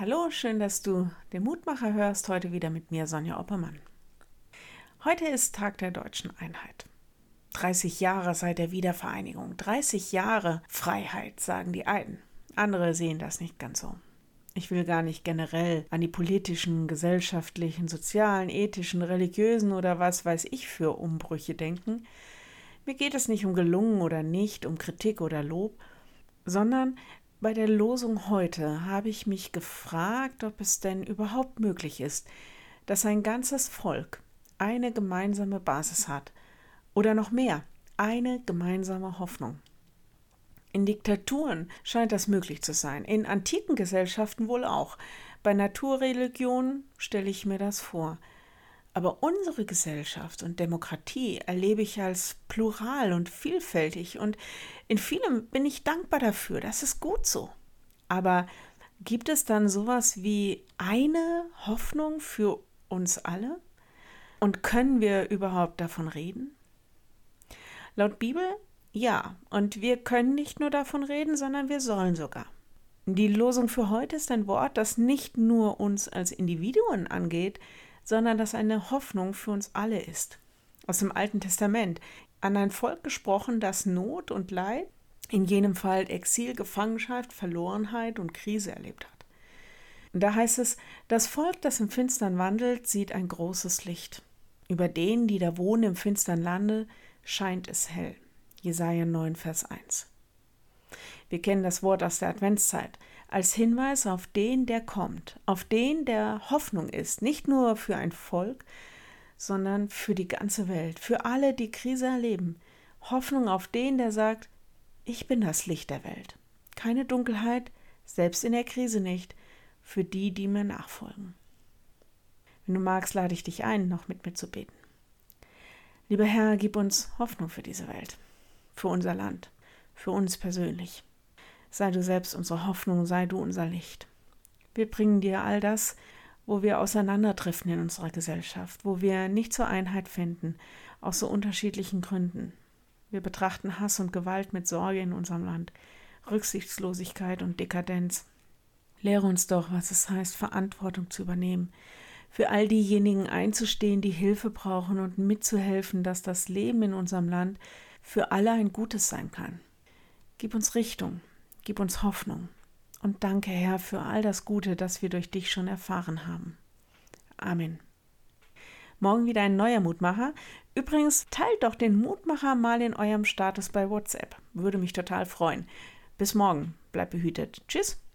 Hallo, schön, dass du den Mutmacher hörst. Heute wieder mit mir, Sonja Oppermann. Heute ist Tag der deutschen Einheit. 30 Jahre seit der Wiedervereinigung. 30 Jahre Freiheit, sagen die einen. Andere sehen das nicht ganz so. Ich will gar nicht generell an die politischen, gesellschaftlichen, sozialen, ethischen, religiösen oder was weiß ich für Umbrüche denken. Mir geht es nicht um gelungen oder nicht, um Kritik oder Lob, sondern bei der Losung heute habe ich mich gefragt, ob es denn überhaupt möglich ist, dass ein ganzes Volk eine gemeinsame Basis hat oder noch mehr, eine gemeinsame Hoffnung. In Diktaturen scheint das möglich zu sein, in antiken Gesellschaften wohl auch. Bei Naturreligionen stelle ich mir das vor. Aber unsere Gesellschaft und Demokratie erlebe ich als plural und vielfältig und in vielem bin ich dankbar dafür. Das ist gut so. Aber gibt es dann sowas wie eine Hoffnung für uns alle? Und können wir überhaupt davon reden? Laut Bibel ja. Und wir können nicht nur davon reden, sondern wir sollen sogar. Die Losung für heute ist ein Wort, das nicht nur uns als Individuen angeht, sondern das eine Hoffnung für uns alle ist. Aus dem Alten Testament, an ein Volk gesprochen, das Not und Leid, in jenem Fall Exil, Gefangenschaft, Verlorenheit und Krise erlebt hat. Da heißt es, das Volk, das im Finstern wandelt, sieht ein großes Licht. Über denen, die da wohnen im finstern Lande, scheint es hell. Jesaja 9, Vers 1. Wir kennen das Wort aus der Adventszeit als Hinweis auf den, der kommt, auf den, der Hoffnung ist, nicht nur für ein Volk, sondern für die ganze Welt, für alle, die Krise erleben. Hoffnung auf den, der sagt, ich bin das Licht der Welt. Keine Dunkelheit, selbst in der Krise nicht, für die, die mir nachfolgen. Wenn du magst, lade ich dich ein, noch mit mir zu beten. Lieber Herr, gib uns Hoffnung für diese Welt, für unser Land, für uns persönlich. Sei du selbst unsere Hoffnung, sei du unser Licht. Wir bringen dir all das, wo wir auseinanderdriften in unserer Gesellschaft, wo wir nicht zur Einheit finden, aus so unterschiedlichen Gründen. Wir betrachten Hass und Gewalt mit Sorge in unserem Land, Rücksichtslosigkeit und Dekadenz. Lehre uns doch, was es heißt, Verantwortung zu übernehmen, für all diejenigen einzustehen, die Hilfe brauchen und mitzuhelfen, dass das Leben in unserem Land für alle ein gutes sein kann. Gib uns Richtung, Gib uns Hoffnung. Und danke, Herr, für all das Gute, das wir durch dich schon erfahren haben. Amen. Morgen wieder ein neuer Mutmacher. Übrigens, teilt doch den Mutmacher mal in eurem Status bei WhatsApp. Würde mich total freuen. Bis morgen. Bleibt behütet. Tschüss.